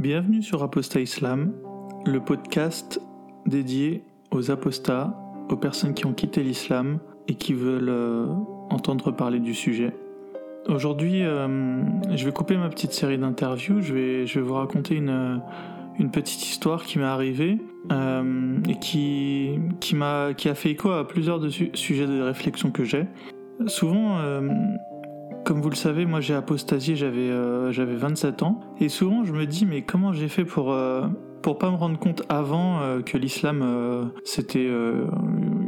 Bienvenue sur Apostat Islam, le podcast dédié aux apostats, aux personnes qui ont quitté l'islam et qui veulent euh, entendre parler du sujet. Aujourd'hui, euh, je vais couper ma petite série d'interviews, je vais, je vais vous raconter une, petite histoire qui m'est arrivée euh, et qui, qui, m'a, qui a fait écho à plusieurs sujets de réflexion que j'ai. Souvent, comme vous le savez, moi j'ai apostasié, j'avais euh, j'avais 27 ans, et souvent je me dis mais comment j'ai fait pour euh, pour pas me rendre compte avant euh, que l'islam c'était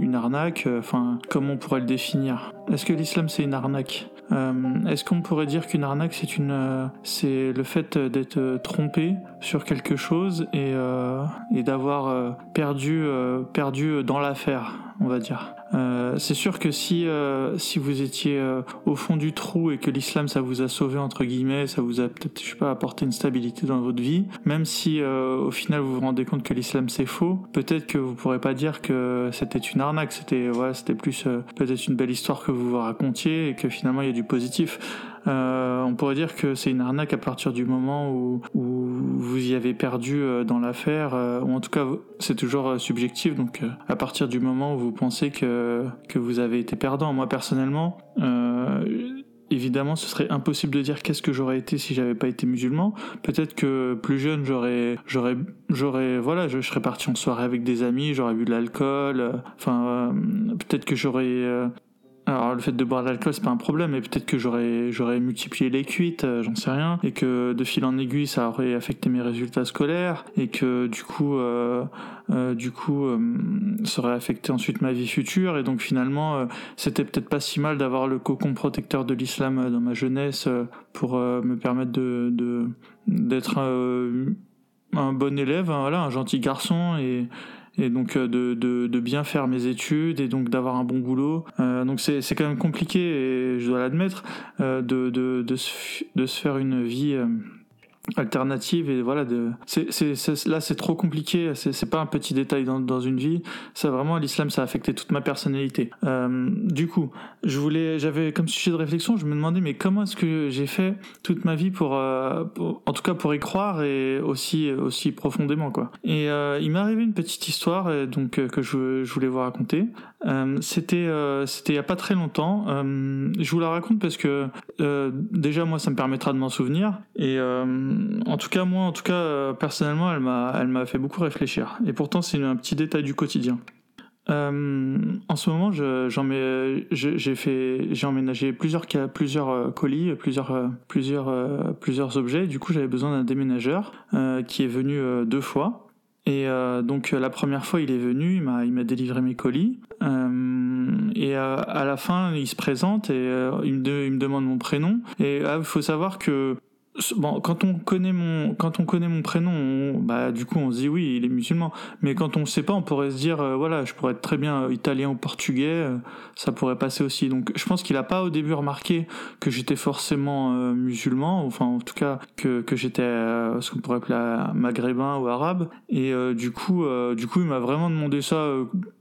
une arnaque. Enfin, comment on pourrait le définir? Est-ce que l'islam c'est une arnaque? Est-ce qu'on pourrait dire qu'une arnaque c'est une c'est le fait d'être trompé sur quelque chose et et d'avoir perdu perdu dans l'affaire, on va dire? Euh, c'est sûr que si euh, si vous étiez euh, au fond du trou et que l'islam ça vous a sauvé entre guillemets, ça vous a peut-être je sais pas apporté une stabilité dans votre vie, même si au final vous vous rendez compte que l'islam c'est faux, peut-être que vous pourrez pas dire que c'était une arnaque, c'était voilà, c'était plus peut-être une belle histoire que vous vous racontiez et que finalement il y a du positif. Euh, on pourrait dire que c'est une arnaque à partir du moment où, où vous y avez perdu euh, dans l'affaire, euh, ou en tout cas c'est toujours subjectif, donc à partir du moment où vous pensez que, que vous avez été perdant. Moi personnellement, évidemment, ce serait impossible de dire qu'est-ce que j'aurais été si j'avais pas été musulman. Peut-être que plus jeune, j'aurais, j'aurais, j'aurais, voilà, je, serais parti en soirée avec des amis, j'aurais bu de l'alcool. Enfin, peut-être que j'aurais alors le fait de boire de l'alcool c'est pas un problème, mais peut-être que j'aurais j'aurais multiplié les cuites, euh, j'en sais rien, et que de fil en aiguille ça aurait affecté mes résultats scolaires, et que du coup euh, euh, du coup ça aurait affecté ensuite ma vie future, et donc finalement c'était peut-être pas si mal d'avoir le cocon protecteur de l'islam dans ma jeunesse pour me permettre de d'être un bon élève, hein, voilà, un gentil garçon et et donc euh, de, de, bien faire mes études et donc d'avoir un bon boulot. Euh, donc c'est, c'est quand même compliqué, je dois l'admettre, euh, de, de, de, se, de se faire une vie alternative et voilà de c'est, c'est, là c'est trop compliqué c'est, c'est pas un petit détail dans, dans une vie. Ça vraiment l'islam ça a affecté toute ma personnalité. Euh, du coup je voulais j'avais comme sujet de réflexion je me demandais mais comment est-ce que j'ai fait toute ma vie pour, euh, en tout cas pour y croire et aussi aussi profondément quoi. Et euh, il m'est arrivé une petite histoire donc que je, je voulais vous raconter. C'était c'était il y a pas très longtemps. Je vous la raconte parce que déjà moi ça me permettra de m'en souvenir. Et en tout cas, moi, en tout cas, euh, personnellement, elle m'a, fait beaucoup réfléchir. Et pourtant, c'est un petit détail du quotidien. Euh, en ce moment, j'ai emménagé plusieurs, plusieurs euh, colis, plusieurs, plusieurs, plusieurs objets. Du coup, j'avais besoin d'un déménageur qui est venu deux fois. Et donc la première fois, il est venu, il m'a, il m'a délivré mes colis. et à la fin, il se présente et il me, il, me demande mon prénom. Et il faut savoir que Bon, quand on connaît mon quand on connaît mon prénom, bah du coup on se dit oui il est musulman. Mais quand on ne sait pas, on pourrait se dire euh, voilà je pourrais être très bien italien ou portugais, euh, ça pourrait passer aussi. Donc je pense qu'il a pas au début remarqué que j'étais forcément euh, musulman, enfin en tout cas que que j'étais ce qu'on pourrait appeler maghrébin ou arabe. Et du coup du coup il m'a vraiment demandé ça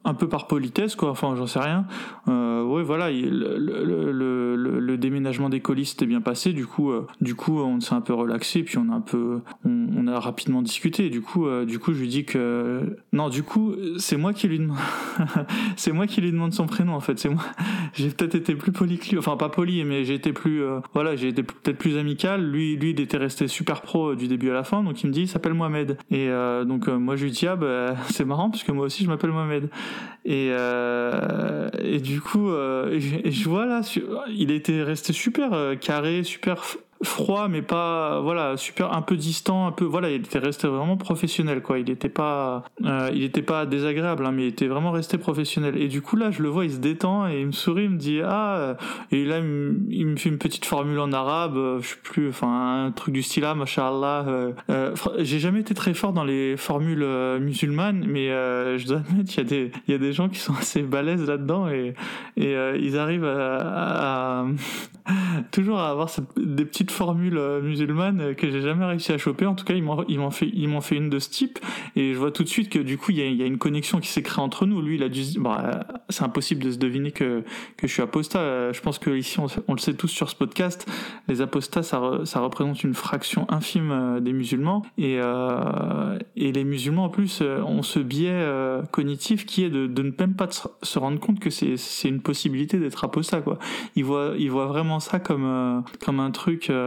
un peu par politesse quoi. Enfin j'en sais rien. oui voilà le, déménagement des colis s'était bien passé. Du coup du coup on s'est un peu relaxé, puis on a un peu, on, a rapidement discuté. du coup, euh, du coup, je lui dis que non, du coup, c'est moi qui lui demande, c'est moi qui lui demande son prénom en fait. C'est moi. J'ai peut-être été plus poli que lui, enfin pas poli, mais j'ai été plus, euh, voilà, j'ai été peut-être plus amical. Lui, lui, il était resté super pro du début à la fin, donc il me dit, il s'appelle Mohamed. Et euh, donc moi je lui dis ah bah c'est marrant parce que moi aussi je m'appelle Mohamed. Et et du coup, je vois là, il était resté super carré, super froid mais pas voilà super un peu distant un peu voilà il était resté vraiment professionnel quoi. Il était pas euh, il était pas désagréable hein, mais il était vraiment resté professionnel. Et du coup là je le vois il se détend et il me sourit il me dit ah et là il me, fait une petite formule en arabe euh, je sais plus enfin un truc du style ah machallah euh, euh, j'ai jamais été très fort dans les formules musulmanes mais je dois admettre il y a des il y a des gens qui sont assez balèzes là dedans et et ils arrivent à toujours à avoir des petites formules euh, musulmanes que j'ai jamais réussi à choper. En tout cas, ils m'ont fait une de ce type et je vois tout de suite que du coup il y a, une connexion qui s'est créée entre nous. Lui, il a dû bah, c'est impossible de se deviner que je suis apostat. Euh, je pense que ici on, le sait tous sur ce podcast, les apostats ça, représente une fraction infime euh, des musulmans et euh, les musulmans en plus ont ce biais cognitif qui est de, de ne même pas se rendre compte que c'est une possibilité d'être apostat quoi. Ils voient vraiment ça comme euh, un truc. Euh,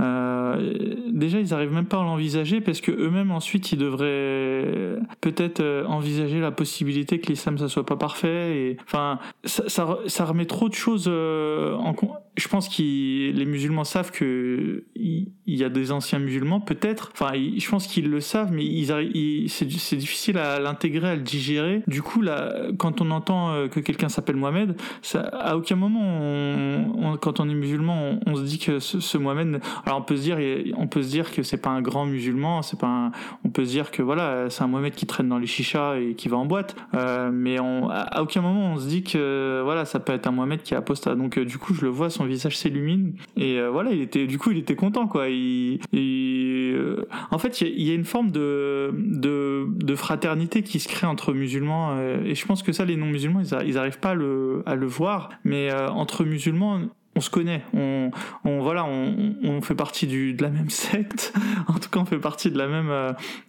euh, déjà, ils arrivent même pas à l'envisager parce que eux-mêmes ensuite ils devraient peut-être envisager la possibilité que l'islam ça soit pas parfait. Et enfin, ça, ça, remet trop de choses en je pense que les musulmans savent que il y a des anciens musulmans, peut-être. Enfin, je pense qu'ils le savent, mais ils, c'est difficile à l'intégrer, à le digérer. Du coup, là, quand on entend euh, que quelqu'un s'appelle Mohamed, à aucun moment, quand on est musulman, on, se dit que ce, Mohamed. Alors, on peut se dire, on peut se dire que c'est pas un grand musulman, c'est pas. on peut se dire que voilà, c'est un Mohamed qui traîne dans les chichas et qui va en boîte. Euh, mais à, aucun moment, on se dit que voilà, ça peut être un Mohamed qui est apostat. Donc, euh, du coup, je le vois son visage s'illumine. Et euh, voilà il était du coup il était content quoi. Il, euh, en fait il y, a une forme de, de, fraternité qui se crée entre musulmans euh, et je pense que ça les non musulmans ils, ils arrivent pas le, à le voir mais entre musulmans on se connaît, on, on voilà, on, on, fait partie du, de la même secte. en tout cas, on fait partie de la même,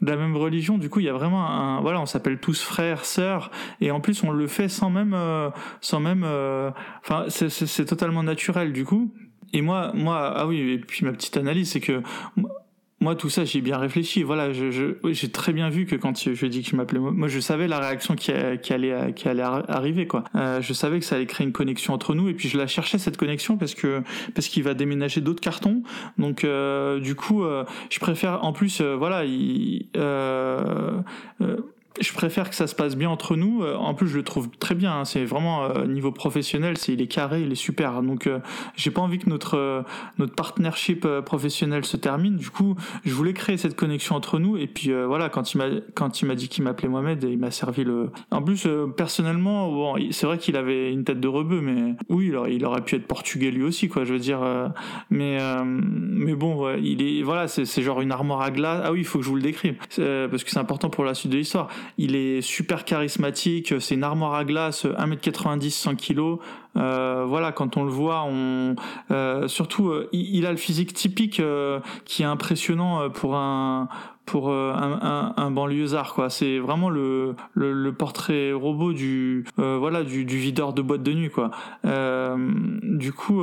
de la même religion. Du coup, il y a vraiment un, voilà, on s'appelle tous frères, sœurs, et en plus, on le fait sans même, sans même, enfin, c'est totalement naturel. Du coup, et moi, moi, ah oui, et puis ma petite analyse, c'est que tout ça, j'ai bien réfléchi. Voilà, je, j'ai très bien vu que quand je dis que je m'appelais, moi, je savais la réaction qui, qui allait, qui allait arriver, quoi. Euh, je savais que ça allait créer une connexion entre nous, et puis je la cherchais cette connexion parce que parce qu'il va déménager d'autres cartons. Donc, euh, du coup, euh, je préfère, en plus, euh, voilà, il, euh, je préfère que ça se passe bien entre nous. Euh, en plus, je le trouve très bien. Hein. C'est vraiment euh, niveau professionnel, c'est il est carré, il est super. Donc, euh, j'ai pas envie que notre notre partnership professionnel se termine. Du coup, je voulais créer cette connexion entre nous. Et puis voilà, quand il m'a quand il m'a dit qu'il m'appelait Mohamed, il m'a servi le. En plus, personnellement, c'est vrai qu'il avait une tête de rebeu, mais oui, il aurait, il aurait pu être portugais lui aussi, quoi. Je veux dire, mais mais bon, il est voilà, c'est genre une armoire à glace. Ah oui, il faut que je vous le décrive parce que c'est important pour la suite de l'histoire. Il est super charismatique, c'est une armoire à glace, 1m90, 100 kg. Voilà, quand on le voit, on euh, surtout euh, il, a le physique typique euh, qui est impressionnant pour un pour euh, un, un, un banlieusard quoi. C'est vraiment le, le, portrait robot du euh, voilà du, du, videur de boîte de nuit quoi. Euh, du coup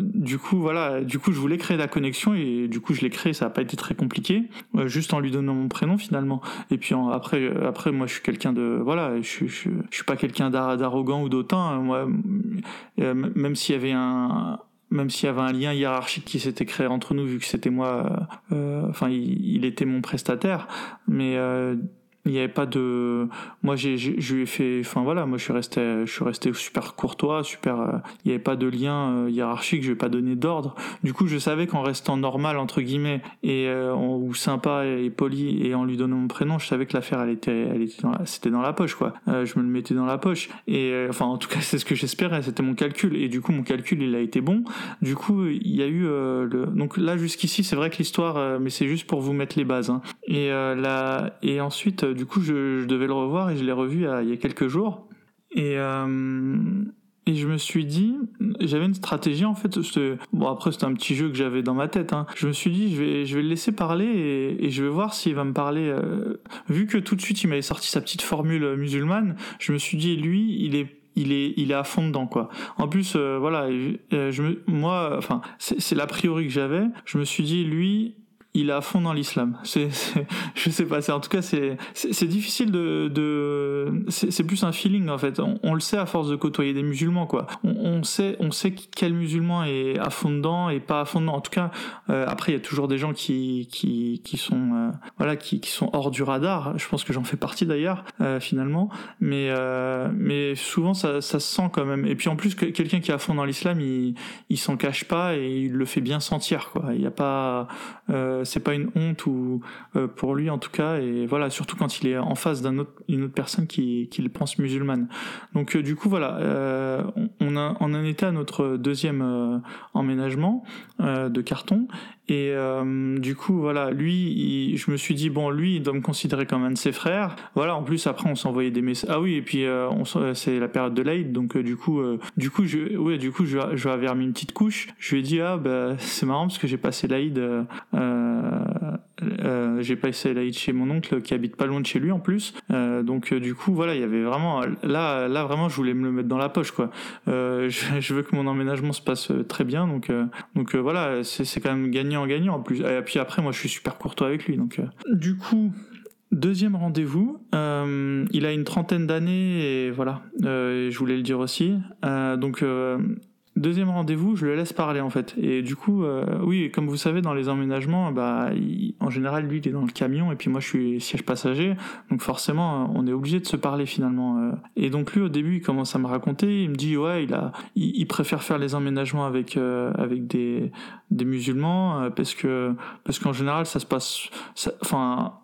du coup voilà du coup je voulais créer la connexion et du coup je l'ai créé ça a pas été très compliqué juste en lui donnant mon prénom finalement. Et puis après après moi je suis quelqu'un de voilà je, je, je suis pas quelqu'un d'arrogant ou d'autant moi même s'il y avait un même s'il y avait un lien hiérarchique qui s'était créé entre nous vu que c'était moi euh, enfin il, il, était mon prestataire. Mais euh, il n'y avait pas de moi j'ai je lui ai fait enfin voilà moi je suis resté je suis resté super courtois super euh, il n'y avait pas de lien euh, hiérarchique je vais pas donner d'ordre. Du coup je savais qu'en restant normal entre guillemets et euh, ou sympa et poli et en lui donnant mon prénom je savais que l'affaire elle était elle était c'était dans la poche quoi. Je me le mettais dans la poche. Et enfin en tout cas c'est ce que j'espérais c'était mon calcul. Et du coup mon calcul il a été bon. Du coup il y a eu le donc là jusqu'ici c'est vrai que l'histoire mais c'est juste pour vous mettre les bases hein. et là et ensuite du coup, je, devais le revoir et je l'ai revu il y a quelques jours. Et, euh, et je me suis dit, j'avais une stratégie en fait. Bon, après, c'était un petit jeu que j'avais dans ma tête. Hein. Je me suis dit, je vais, je vais le laisser parler et, je vais voir s'il va me parler. Euh, vu que tout de suite, il m'avait sorti sa petite formule musulmane, je me suis dit, lui, il est il est il est à fond dedans quoi. En plus euh, voilà, je me, moi enfin c'est l'a priori que j'avais. Je me suis dit lui il est à fond dans l'islam. C'est, je sais pas, c'est en tout cas c'est c'est difficile de, de c'est plus un feeling en fait. On, le sait à force de côtoyer des musulmans quoi. On, on, sait on sait quel musulman est à fond dedans et pas à fond dedans. En tout cas, euh, après il y a toujours des gens qui qui qui sont euh, voilà qui qui sont hors du radar. Je pense que j'en fais partie d'ailleurs euh, finalement, mais mais souvent ça ça se sent quand même. Et puis en plus quelqu'un qui est à fond dans l'islam, il il s'en cache pas et il le fait bien sentir quoi. Il y a pas euh, c'est pas une honte ou euh, pour lui en tout cas et voilà surtout quand il est en face d'une autre, personne qui qui, qui pense musulmane. Donc du coup voilà, on, a, on en était à notre deuxième emménagement de carton et euh, du coup, voilà, lui, je me suis dit, bon, lui, il doit me considérer comme un de ses frères. Voilà, en plus, après, on s'envoyait des messages. Ah oui, et puis, euh, c'est la période de l'Aïd, donc euh, du coup, du coup, je, ouais, du coup, je, je avais remis une petite couche. Je lui ai dit, ah, bah, c'est marrant parce que j'ai passé l'Aïd, j'ai passé l'Aïd chez mon oncle qui habite pas loin de chez lui en plus. donc, du coup, voilà, il y avait vraiment, là, là, vraiment, je voulais me le mettre dans la poche, quoi. Je, veux que mon emménagement se passe très bien, donc, donc voilà, c'est quand même gagnant gagnant en plus. Et puis après, moi, je suis super courtois avec lui. Donc, euh. Du coup, deuxième rendez-vous. Euh, il a une trentaine d'années et voilà, euh, je voulais le dire aussi. donc, Deuxième rendez-vous, je le laisse parler en fait. Et du coup, euh, oui, comme vous savez, dans les emménagements, bah, en général, lui, il est dans le camion et puis moi, je suis siège passager. Donc forcément, on est obligé de se parler finalement. Euh. Et donc lui, au début, il commence à me raconter. Il me dit, ouais, il a, il, préfère faire les emménagements avec euh, avec des des musulmans parce que parce qu'en général, ça se passe, enfin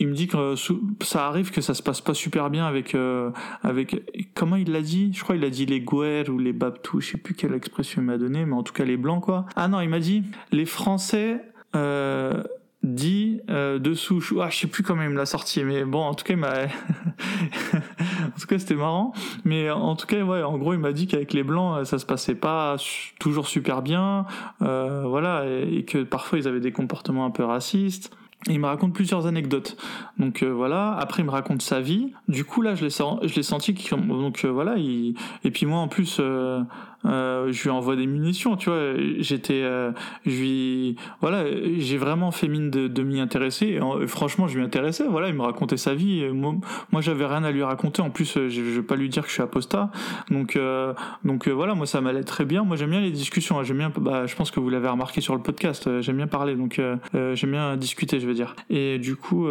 il me dit que ça arrive que ça se passe pas super bien avec euh, avec comment il l'a dit? Je crois il a dit les guerres ou les babtous je sais plus quelle expression il m'a donné mais en tout cas les blancs quoi. Ah non il m'a dit les français euh, dit euh, dessous. Ah je sais plus comment il me l'a sorti mais bon en tout cas il m'a en tout cas c'était marrant. Mais en tout cas ouais en gros il m'a dit qu'avec les blancs ça se passait pas toujours super bien euh, voilà et, que parfois ils avaient des comportements un peu racistes il me raconte plusieurs anecdotes. Donc euh, voilà, après il me raconte sa vie. Du coup là, je l'ai senti donc euh, voilà, il... et puis moi en plus euh, euh, je lui envoie des munitions, tu vois. J'étais, euh, je lui, voilà, j'ai vraiment fait mine de, de m'y intéresser. Et, franchement, je lui intéressais. Voilà, il me racontait sa vie. Moi, j'avais rien à lui raconter. En plus, je, je vais pas lui dire que je suis apostat. Donc, euh, donc voilà, moi ça m'allait très bien. Moi, j'aime bien les discussions. Hein. J'aime bien, bah, je pense que vous l'avez remarqué sur le podcast. J'aime bien parler, donc j'aime bien discuter, je veux dire. Et du coup,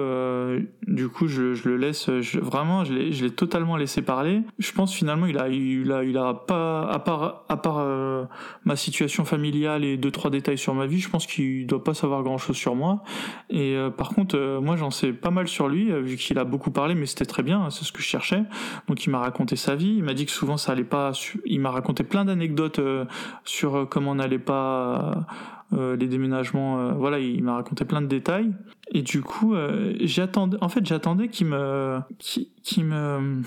du coup, je, je le laisse. Je, vraiment, je l'ai, je l'ai totalement laissé parler. Je pense finalement, il a, il a, il a pas, à part à part euh, ma situation familiale et deux trois détails sur ma vie, je pense qu'il doit pas savoir grand chose sur moi. Et euh, par contre, euh, moi j'en sais pas mal sur lui, vu qu'il a beaucoup parlé, mais c'était très bien, c'est ce que je cherchais. Donc il m'a raconté sa vie, il m'a dit que souvent ça allait pas, il m'a raconté plein d'anecdotes sur comment on n'allait pas. les déménagements, voilà, il m'a raconté plein de détails. Et du coup, j'attendais, en fait, j'attendais qu'il me, qu'il me,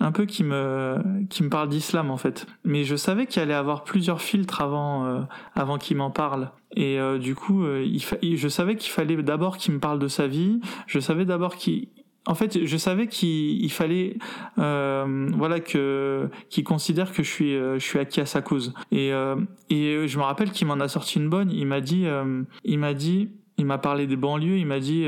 un peu qui me qui me parle d'islam en fait. Mais je savais qu'il allait avoir plusieurs filtres avant euh, avant qu'il m'en parle. Et euh, du coup, euh, je savais qu'il fallait d'abord qu'il me parle de sa vie. Je savais d'abord qu'il en fait, je savais qu'il fallait, voilà, que qu'il considère que je suis, je suis acquis à sa cause. Et et je me rappelle qu'il m'en a sorti une bonne. Il m'a dit, il m'a dit, il m'a parlé des banlieues. Il m'a dit,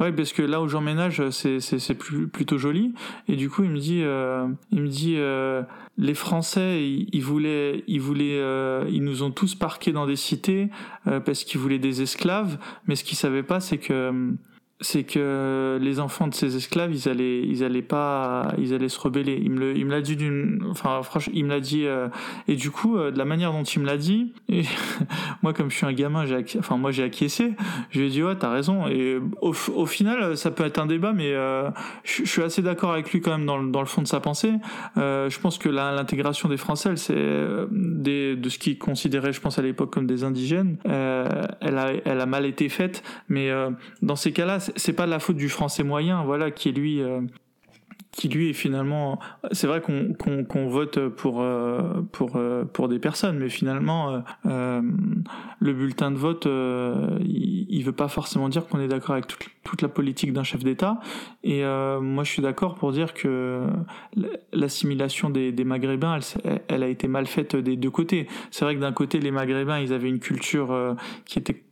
Ouais, parce que là où j'emménage, c'est plus plutôt joli. Et du coup, il me dit, euh, il me dit, euh, les Français, ils, voulaient, ils voulaient, euh, ils nous ont tous parqués dans des cités parce qu'ils voulaient des esclaves. Mais ce qu'ils savaient pas, c'est que c'est que les enfants de ces esclaves, ils allaient, ils allaient pas, ils allaient se rebeller. Il me l'a dit d'une, enfin, franchement, il me l'a dit, euh, et du coup, euh, de la manière dont il me l'a dit, moi, comme je suis un gamin, j'ai, enfin, moi, j'ai acquiescé. Je lui ai dit, ouais, t'as raison. Et au, au, final, ça peut être un débat, mais euh, je, suis assez d'accord avec lui quand même dans, dans le fond de sa pensée. je pense que l'intégration des Français, c'est des, de ce qu'il considérait, je pense à l'époque comme des indigènes, elle a, elle a mal été faite. Mais dans ces cas-là, c'est pas de la faute du français moyen, voilà, qui lui euh, qui lui est finalement c'est vrai qu'on vote pour euh, pour euh, pour des personnes mais finalement le bulletin de vote il, il veut pas forcément dire qu'on est d'accord avec toute, toute la politique d'un chef d'État. Et moi je suis d'accord pour dire que l'assimilation des, des maghrébins elle, elle, a été mal faite des deux côtés. C'est vrai que d'un côté les maghrébins ils avaient une culture qui était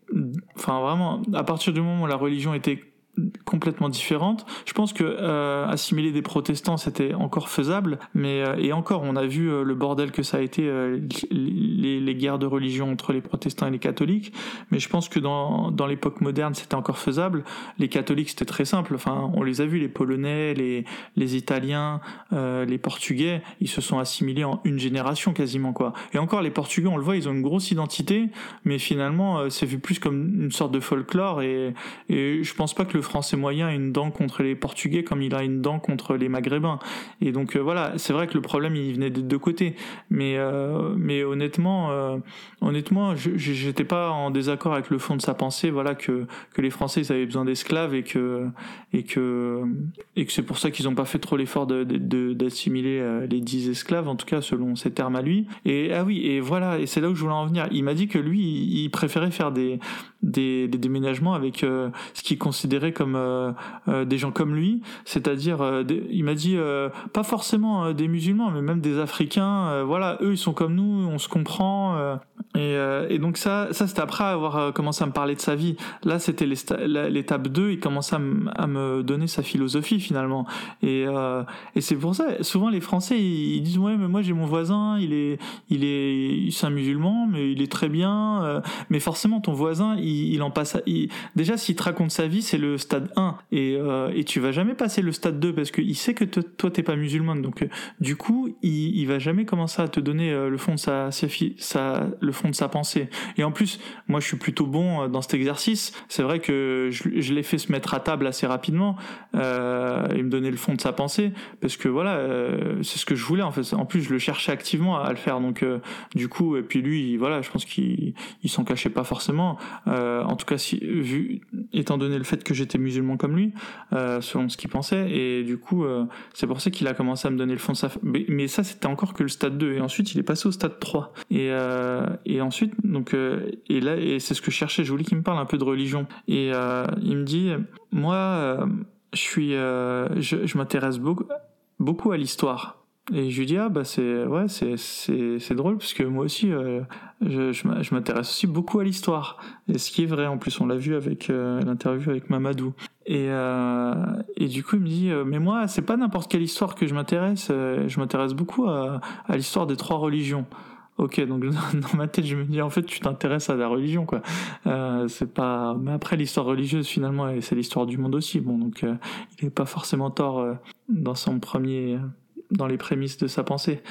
enfin vraiment à partir du moment où la religion était complètement différente. Je pense que euh, assimiler des protestants c'était encore faisable, mais euh, et encore on a vu euh, le bordel que ça a été les, les, guerres de religion entre les protestants et les catholiques. Mais je pense que dans, dans l'époque moderne c'était encore faisable. Les catholiques c'était très simple. Enfin on les a vus les Polonais, les les Italiens, les Portugais, ils se sont assimilés en une génération quasiment quoi. Et encore les Portugais on le voit ils ont une grosse identité, mais finalement c'est vu plus comme une sorte de folklore et et je pense pas que le français moyen a une dent contre les portugais comme il a une dent contre les maghrébins. Et donc voilà, c'est vrai que le problème il venait des deux côtés. Mais mais honnêtement, honnêtement, j'étais pas en désaccord avec le fond de sa pensée. Voilà que que les Français ils avaient besoin d'esclaves et que et que et que c'est pour ça qu'ils n'ont pas fait trop l'effort d'assimiler les dix esclaves, en tout cas selon ses termes à lui. Et ah oui, et voilà, et c'est là où je voulais en venir. Il m'a dit que lui, il préférait faire des des, déménagements avec euh, ce qu'il considérait comme euh, euh, des gens comme lui, c'est-à-dire, il m'a dit pas forcément des musulmans, mais même des Africains. voilà, eux ils sont comme nous, on se comprend. Et, donc ça, ça c'était après avoir commencé à me parler de sa vie. Là, c'était l'étape 2, il commençait à, me donner sa philosophie finalement. Et, et c'est pour ça, souvent les Français ils, disent ouais, mais moi j'ai mon voisin, il est, il est, c'est un musulman, mais il est très bien. mais forcément ton voisin il, en passe. déjà, s'il te raconte sa vie, c'est le stade 1. Et, euh, et tu vas jamais passer le stade 2 parce qu'il sait que toi, t'es pas musulman. Donc, euh, du coup, il, il va jamais commencer à te donner euh, le fond de sa, sa, le fond de sa pensée. Et en plus, moi, je suis plutôt bon dans cet exercice. C'est vrai que je, l'ai fait se mettre à table assez rapidement euh, et me donner le fond de sa pensée parce que voilà, c'est ce que je voulais en fait. En plus, je le cherchais activement à, le faire. Donc, du coup, et puis lui, voilà, je pense qu'il il, s'en cachait pas forcément. Euh, en tout cas, vu, étant donné le fait que j'étais musulman comme lui, euh, selon ce qu'il pensait, et du coup, euh, c'est pour ça qu'il a commencé à me donner le fond de sa. Mais, ça, c'était encore que le stade 2, et ensuite, il est passé au stade 3. Et, et ensuite, donc, et là, c'est ce que je cherchais, je voulais qu'il me parle un peu de religion. Et il me dit, moi, je suis, je m'intéresse beaucoup, beaucoup à l'histoire. Et je lui dis ah bah c'est ouais c'est drôle parce que moi aussi euh, je je m'intéresse aussi beaucoup à l'histoire et ce qui est vrai en plus on l'a vu avec euh, l'interview avec Mamadou et euh, et du coup il me dit mais moi c'est pas n'importe quelle histoire que je m'intéresse je m'intéresse beaucoup à l'histoire des trois religions Ok, donc dans ma tête, je me dis en fait, tu t'intéresses à la religion, quoi. C'est pas. Mais après, l'histoire religieuse, finalement, c'est l'histoire du monde aussi. Bon, donc il n'est pas forcément tort dans son premier dans les prémices de sa pensée.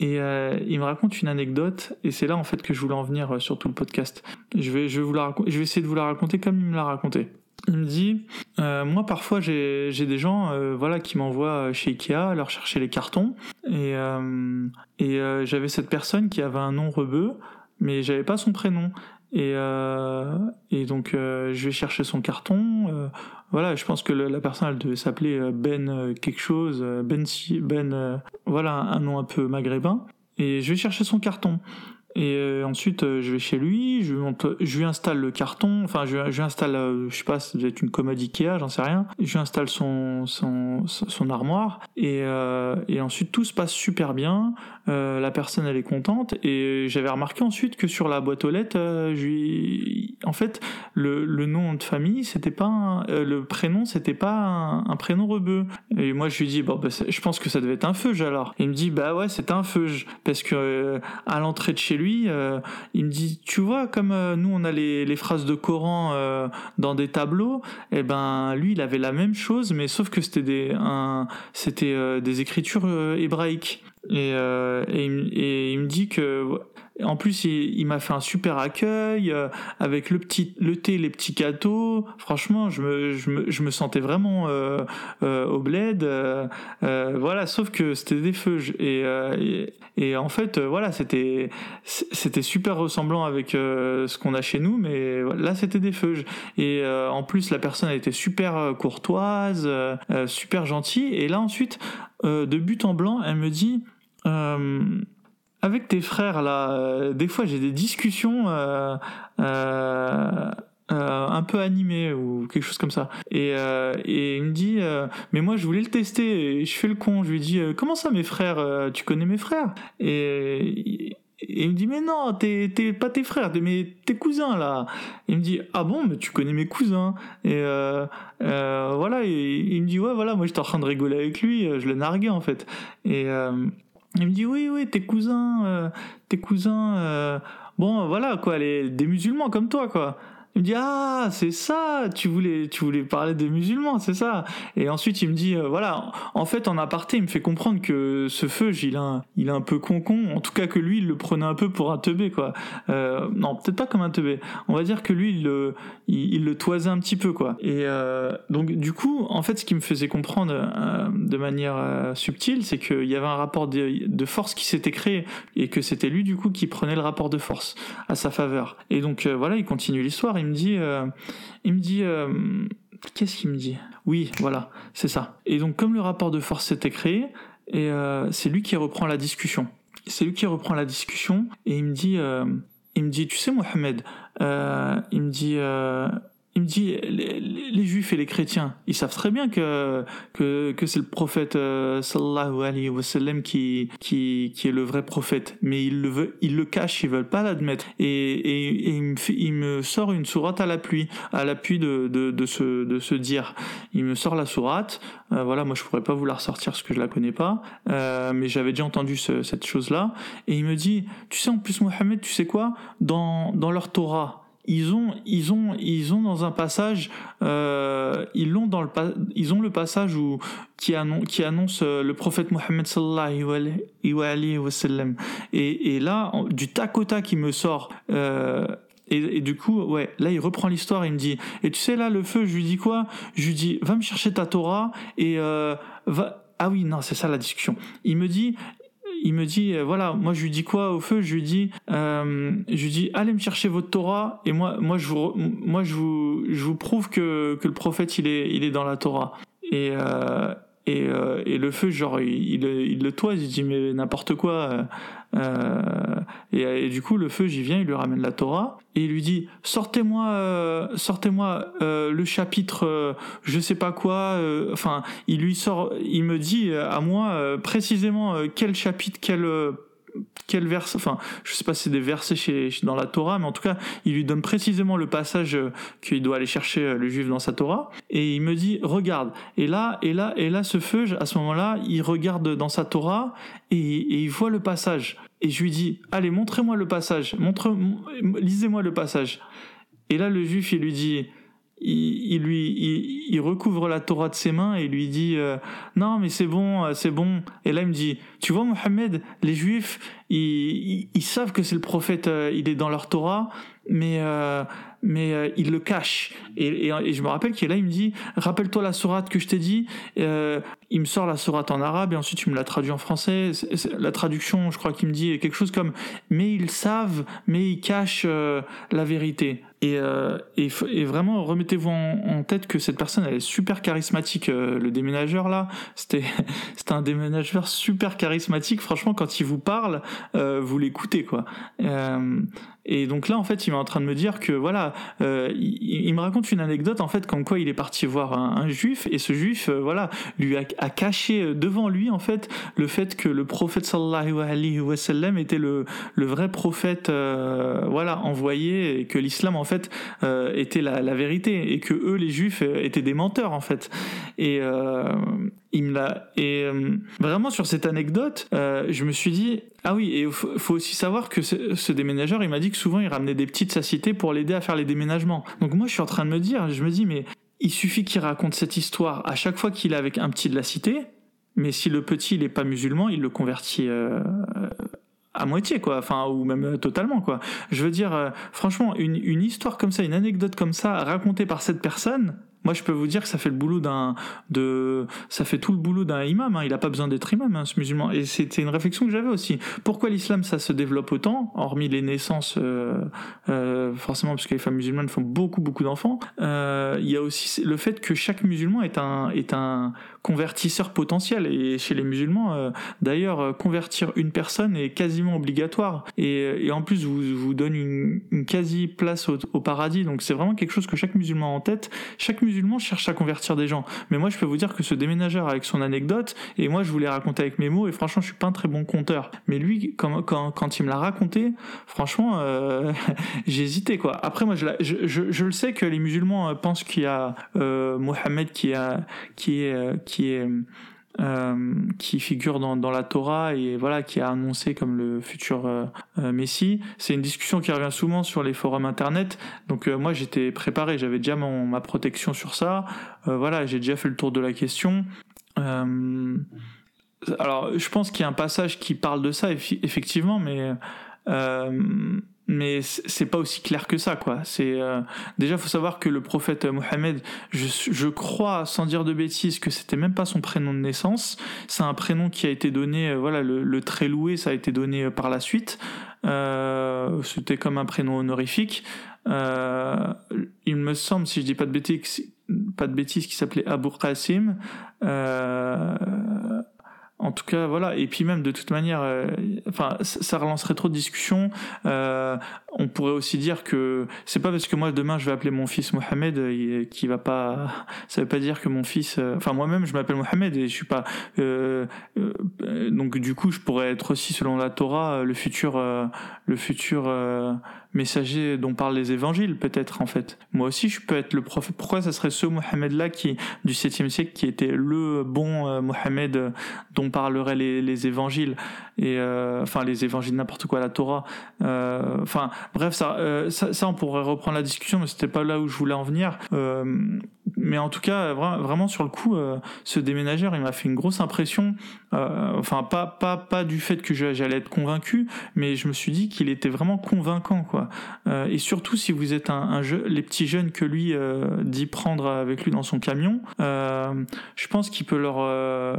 Et euh, il me raconte une anecdote, et c'est là en fait que je voulais en venir euh, sur tout le podcast. Je vais, je vous la je vais essayer de vous la raconter comme il me l'a raconté. Il me dit, euh, moi parfois j'ai des gens voilà qui m'envoient chez Ikea leur chercher les cartons, et, et j'avais cette personne qui avait un nom rebeu, mais j'avais pas son prénom. Et, euh, et donc euh, je vais chercher son carton. Euh, voilà, je pense que la personne elle devait s'appeler euh, Ben euh, quelque chose, Ben Ben, voilà un nom un peu maghrébin. Et je vais chercher son carton. Et euh, ensuite, euh, je vais chez lui, je lui, je lui installe le carton, enfin, je, je lui installe, euh, je sais pas, ça doit être une commode Ikea, j'en sais rien. Je lui installe son, son, son armoire, et, et ensuite tout se passe super bien. la personne, elle est contente, et j'avais remarqué ensuite que sur la boîte aux lettres, je en fait, le, le nom de famille, c'était pas, un, le prénom, c'était pas un, prénom rebeu. Et moi, je lui dis, bon, bah, je pense que ça devait être un feuge alors. Il me dit, bah ouais, c'est un feuge, parce que à l'entrée de chez lui, euh, il me dit, tu vois, comme euh, nous on a les, phrases de Coran euh, dans des tableaux, et eh ben lui il avait la même chose, mais sauf que c'était des, c'était des écritures hébraïques. Et, et, il me dit que en plus, il, m'a fait un super accueil euh, avec le petit, le thé, les petits gâteaux. Franchement, je me, je me, je me sentais vraiment euh, euh, au bled. voilà, sauf que c'était des feux. Et, et, en fait, voilà, c'était, c'était super ressemblant avec ce qu'on a chez nous, mais là, c'était des feux. Et en plus, la personne été super courtoise, super gentille. Et là, ensuite, de but en blanc, elle me dit avec tes frères là, euh, des fois j'ai des discussions euh, euh, un peu animées ou quelque chose comme ça. Et, et il me dit, mais moi je voulais le tester. Et je fais le con. Je lui dis, comment ça mes frères Tu connais mes frères? Et, il me dit mais non, t'es pas tes frères, mais tes cousins là. Il me dit ah bon, mais tu connais mes cousins. Et voilà, il me dit ouais voilà, moi j'étais en train de rigoler avec lui, je le narguais en fait. Et il me dit oui, oui, tes cousins, euh, tes cousins, euh, bon, voilà quoi, les, des musulmans comme toi quoi. Il me dit ah c'est ça, tu voulais tu voulais parler des musulmans, c'est ça. Et ensuite il me dit euh, voilà, en fait en aparté il me fait comprendre que ce feu il a il est un peu con con, en tout cas que lui il le prenait un peu pour un teubé quoi. Euh, non peut-être pas comme un teubé, on va dire que lui il le il, le toisait un petit peu quoi. Et euh, donc du coup en fait ce qui me faisait comprendre de manière subtile c'est qu'il y avait un rapport de force qui s'était créé et que c'était lui du coup qui prenait le rapport de force à sa faveur. Et donc voilà il continue l'histoire il me dit, euh, il me dit, euh, qu'est-ce qu'il me dit? Oui, voilà, c'est ça. Et donc comme le rapport de force s'était créé, et euh, c'est lui qui reprend la discussion. C'est lui qui reprend la discussion et il me dit, il me dit, tu sais Mohamed, il me dit il me dit les, juifs et les chrétiens ils savent très bien que que, que c'est le prophète euh, sallallahu alayhi wa sallam qui, qui qui est le vrai prophète. Mais ils le veulent ils le cachent ils veulent pas l'admettre. Et, et, il, me il me sort une sourate à l'appui à l'appui de, de, de ce de dire. Il me sort la sourate. Euh, voilà moi je pourrais pas vous la ressortir parce que je la connais pas. Euh, mais j'avais déjà entendu ce, cette chose là et il me dit tu sais en plus Mohamed tu sais quoi? Dans dans leur Torah ils ont, ils ont, ils ont dans un passage, euh, ils l'ont dans le, ils ont le passage où qui annonce, euh, le prophète Mohammed sallallahu alayhi wa. Et, là, du tac au tac, il me sort. Euh, et, du coup, ouais, là, il reprend l'histoire. Il me dit, et tu sais là, le feu, je lui dis quoi? Je lui dis, va me chercher ta Torah et va. Ah oui, non, c'est ça la discussion. Il me dit, il me dit euh, voilà moi je lui dis quoi au feu? Je lui dis euh, je lui dis allez me chercher votre Torah et moi moi je vous moi je vous je vous prouve que que le prophète il est il est dans la Torah. Et euh, et, euh, et, le feu, genre, il, il, le toise, il dit mais n'importe quoi. Euh, et, et, du coup, le feu, j'y viens, il lui ramène la Torah et il lui dit sortez-moi, euh, sortez-moi euh, le chapitre, je sais pas quoi. Enfin, il lui sort, il me dit à moi précisément quel chapitre, quel quel verset, enfin, je sais pas si c'est des versets chez, dans la Torah, mais en tout cas, il lui donne précisément le passage euh, qu'il doit aller chercher euh, le juif dans sa Torah, et il me dit, regarde, et là, et là, et là, ce feu, à ce moment-là, il regarde dans sa Torah, et, et il voit le passage, et je lui dis, allez, montrez-moi le passage, montre, lisez-moi le passage. Et là, le juif, il lui dit, il, lui il, recouvre la Torah de ses mains et lui dit euh, non mais c'est bon euh, c'est bon. Et là il me dit tu vois Mohamed les juifs ils, ils, savent que c'est le prophète euh, il est dans leur Torah mais mais euh, il le cache. Et, je me rappelle qu'il là, il me dit, rappelle-toi la sourate que je t'ai dit. Euh, il me sort la sourate en arabe et ensuite tu me la traduis en français. la traduction, je crois qu'il me dit quelque chose comme, mais ils savent, mais ils cachent euh, la vérité. Et, euh, et, vraiment, remettez-vous en, tête que cette personne, elle est super charismatique. le déménageur là, c'était c'était un déménageur super charismatique. Franchement, quand il vous parle, vous l'écoutez quoi. Et donc là, en fait, il est en train de me dire que voilà, euh, il, me raconte une anecdote en fait comme quoi il est parti voir un, juif et ce juif, euh, voilà, lui a, caché euh, devant lui en fait le fait que le prophète sallallahu alayhi wa sallam était le, le vrai prophète, voilà, envoyé et que l'islam en fait était la, la, vérité et que eux les juifs étaient des menteurs en fait. Et il me l'a et vraiment sur cette anecdote, je me suis dit ah oui et faut, aussi savoir que ce, ce déménageur il m'a dit que souvent il ramenait des petites sacités pour l'aider à faire les déménagements. Donc moi je suis en train de me dire, je me dis mais il suffit qu'il raconte cette histoire à chaque fois qu'il est avec un petit de la cité, mais si le petit il est pas musulman, il le convertit euh, à moitié quoi, enfin ou même euh, totalement quoi. Je veux dire euh, franchement une, une histoire comme ça, une anecdote comme ça racontée par cette personne, moi, je peux vous dire que ça fait le boulot d'un, de, ça fait tout le boulot d'un imam. Hein. Il n'a pas besoin d'être imam, hein, ce musulman. Et c'était une réflexion que j'avais aussi. Pourquoi l'islam ça se développe autant, hormis les naissances, euh, euh, forcément parce que les femmes musulmanes font beaucoup beaucoup d'enfants. Euh, il y a aussi le fait que chaque musulman est un est un convertisseur potentiel. Et chez les musulmans, euh, d'ailleurs, euh, convertir une personne est quasiment obligatoire. Et, et en plus, vous vous donne une, quasi place au, paradis. Donc c'est vraiment quelque chose que chaque musulman a en tête. Chaque musulman cherche à convertir des gens. Mais moi, je peux vous dire que ce déménageur avec son anecdote, et moi, je voulais raconter avec mes mots, et franchement, je suis pas un très bon conteur. Mais lui, quand, il me l'a raconté, franchement, euh, j'ai hésité, quoi. Après, moi, je, je, je, le sais que les musulmans euh, pensent qu'il y a euh, Mohamed qui, a, qui est, euh, qui est qui figure dans, la Torah et voilà qui a annoncé comme le futur Messie. C'est une discussion qui revient souvent sur les forums internet. Donc moi j'étais préparé, j'avais déjà mon, ma protection sur ça. voilà, j'ai déjà fait le tour de la question. alors je pense qu'il y a un passage qui parle de ça effectivement, mais mais c'est pas aussi clair que ça quoi. C'est euh, déjà faut savoir que le prophète Mohammed je, je crois sans dire de bêtises que c'était même pas son prénom de naissance. C'est un prénom qui a été donné euh, voilà le, très loué ça a été donné euh, par la suite. C'était comme un prénom honorifique. Il me semble si je dis pas de bêtises pas de bêtises qui s'appelait Abu Qasim en tout cas, voilà. Et puis même de toute manière, euh, enfin, ça relancerait trop de discussions. Euh, on pourrait aussi dire que c'est pas parce que moi demain je vais appeler mon fils Mohamed euh, qui va pas. Ça veut pas dire que mon fils. Enfin, moi-même je m'appelle Mohamed et je suis pas. donc du coup, je pourrais être aussi selon la Torah le futur, le futur messager dont parlent les évangiles, peut-être en fait. Moi aussi, je peux être le prophète. Pourquoi ça serait ce Mohammed-là du 7e siècle qui était le bon euh, Mohammed euh, dont parleraient les, les évangiles et euh, enfin les évangiles n'importe quoi, la Torah. Enfin bref, ça, ça, on pourrait reprendre la discussion, mais c'était pas là où je voulais en venir mais en tout cas, vraiment sur le coup, euh, ce déménageur, il m'a fait une grosse impression. Euh, enfin, pas pas pas du fait que j'allais être convaincu, mais je me suis dit qu'il était vraiment convaincant, quoi. Euh, et surtout si vous êtes un, les petits jeunes que lui dit prendre avec lui dans son camion, je pense qu'il peut leur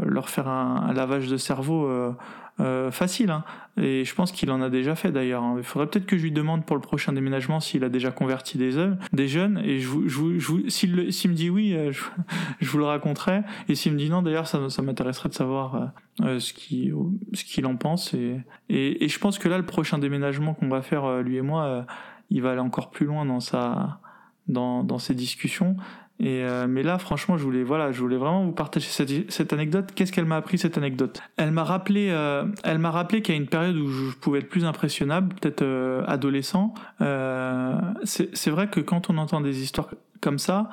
leur faire un, lavage de cerveau euh, facile. Hein. Et je pense qu'il en a déjà fait d'ailleurs. Hein. Il faudrait peut-être que je lui demande pour le prochain déménagement s'il a déjà converti des, des jeunes. Et je, je, s'il, me dit oui, euh, je, vous le raconterai. Et s'il me dit non, d'ailleurs, ça, ça m'intéresserait de savoir euh, ce, qu'il, ce qu'il en pense. Et, et, je pense que là, le prochain déménagement qu'on va faire, lui et moi, il va aller encore plus loin dans, sa, dans, dans ses discussions. Euh, mais là, franchement, je voulais, voilà, je voulais vraiment vous partager cette, anecdote. Qu'est-ce qu'elle m'a appris cette anecdote? Elle m'a rappelé, euh, elle m'a rappelé qu'il y a une période où je pouvais être plus impressionnable, peut-être euh, adolescent. c'est vrai que quand on entend des histoires comme ça,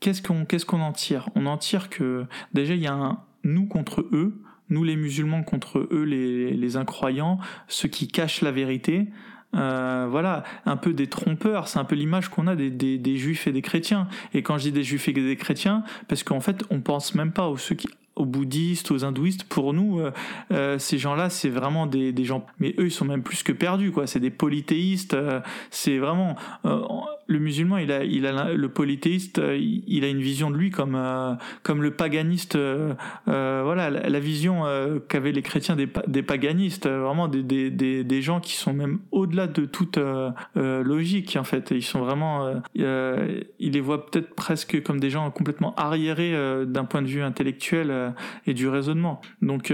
qu'est-ce qu'on qu'est-ce en tire? On en tire que déjà il y a un nous contre eux, nous les musulmans contre eux les, les incroyants, ceux qui cachent la vérité. Euh, voilà, un peu des trompeurs, c'est un peu l'image qu'on a des, des, juifs et des chrétiens. Et quand je dis des juifs et des chrétiens, parce qu'en fait, on pense même pas aux ceux qui aux bouddhistes, aux hindouistes, pour nous, euh, euh ces gens-là, c'est vraiment des, des, gens. Mais eux, ils sont même plus que perdus, quoi. C'est des polythéistes. C'est vraiment le musulman, il a, il a le polythéiste, euh, il a une vision de lui comme euh, comme le paganiste. Euh, voilà, la, vision qu'avaient les chrétiens des, des paganistes, vraiment des, des, des, gens qui sont même au-delà de toute logique en fait. Ils sont vraiment, il les voit peut-être presque comme des gens complètement arriérés d'un point de vue intellectuel et du raisonnement. Donc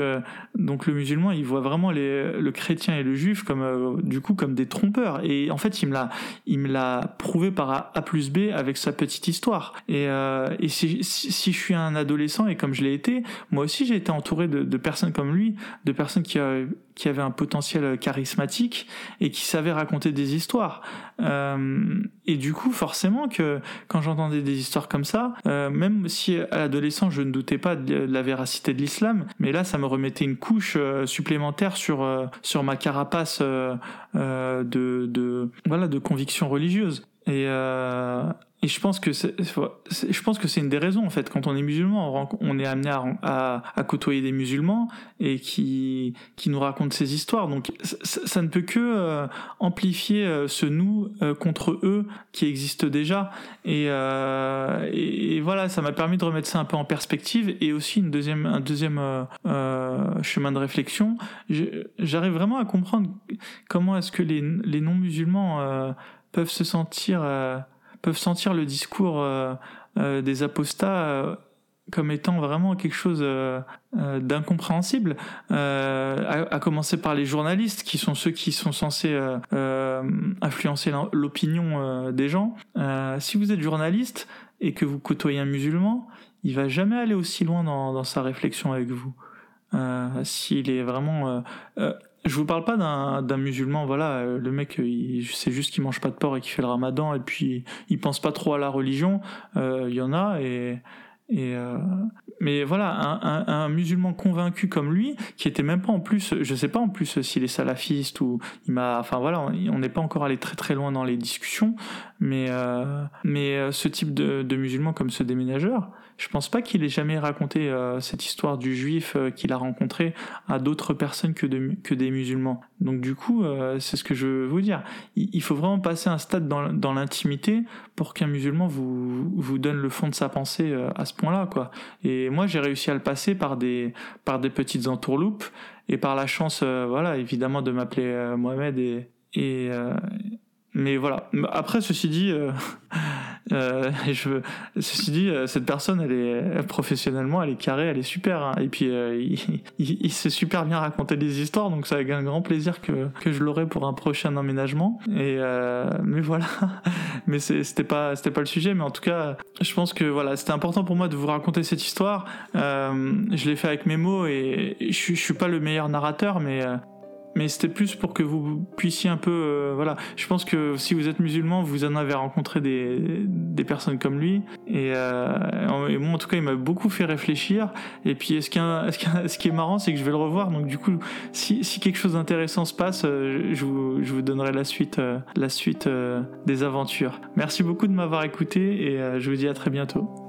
donc le musulman, il voit vraiment le chrétien et le juif comme du coup comme des trompeurs. Et en fait, il me l'a il me l'a prouvé par A, plus B avec sa petite histoire. Et, euh, si, je suis un adolescent et comme je l'ai été, moi aussi j'ai été entouré de, personnes comme lui, de personnes qui, euh, qui avaient un potentiel charismatique et qui savaient raconter des histoires. Euh, et du coup, forcément que quand j'entendais des histoires comme ça, euh, même si à l'adolescent je ne doutais pas de la véracité de l'islam, mais là ça me remettait une couche euh, supplémentaire sur sur ma carapace de voilà de conviction religieuse. Et, euh, et je pense que c'est, je pense que c'est une des raisons en fait. Quand on est musulman, on, est amené à, à, côtoyer des musulmans et qui qui nous racontent ces histoires. Donc ça, ne peut que euh, amplifier euh, ce nous euh, contre eux qui existe déjà. Et, et, voilà, ça m'a permis de remettre ça un peu en perspective et aussi une deuxième un deuxième chemin de réflexion. J'arrive vraiment à comprendre comment est-ce que les les non musulmans peuvent se sentir peuvent sentir le discours euh, euh, des apostats euh, comme étant vraiment quelque chose d'incompréhensible, à, commencer par les journalistes, qui sont ceux qui sont censés influencer l'opinion des gens. si vous êtes journaliste et que vous côtoyez un musulman, il va jamais aller aussi loin dans, dans sa réflexion avec vous. S'il est vraiment je vous parle pas d'un musulman, voilà, euh, le mec, c'est juste qu'il mange pas de porc et qu'il fait le ramadan et puis il pense pas trop à la religion. Euh, il y en a et, Et euh, mais voilà, un, un, musulman convaincu comme lui, qui était même pas en plus, je sais pas en plus s'il est salafiste ou il m'a, enfin voilà, on n'est pas encore allé très très loin dans les discussions, mais euh, mais euh, ce type de, de musulman comme ce déménageur, je pense pas qu'il ait jamais raconté euh, cette histoire du juif euh, qu'il a rencontré à d'autres personnes que, de, que des musulmans. Donc du coup, euh, c'est ce que je veux vous dire. Il, faut vraiment passer un stade dans, dans l'intimité pour qu'un musulman vous, vous donne le fond de sa pensée à ce point-là, quoi. Et moi, j'ai réussi à le passer par des, par des petites entourloupes et par la chance, voilà, évidemment, de m'appeler Mohamed et, et mais voilà. Après, ceci dit, Euh, je, ceci dit, euh, cette personne, elle est professionnellement, elle est carrée, elle est super. Hein. Et puis, euh, il, il, sait super bien raconter des histoires, donc ça avec un grand plaisir que, que je l'aurai pour un prochain emménagement. Et mais voilà. mais c'était pas c'était pas le sujet. Mais en tout cas, je pense que voilà, c'était important pour moi de vous raconter cette histoire. je l'ai fait avec mes mots et je, je suis pas le meilleur narrateur, mais mais c'était plus pour que vous puissiez un peu euh, voilà. Je pense que si vous êtes musulman vous en avez rencontré des, des personnes comme lui. Et, euh, et moi en tout cas il m'a beaucoup fait réfléchir. Et puis ce qui est, ce qui est marrant c'est que je vais le revoir. Donc du coup si, si quelque chose d'intéressant se passe euh, je vous, je vous donnerai la suite euh, la suite des aventures. Merci beaucoup de m'avoir écouté et je vous dis à très bientôt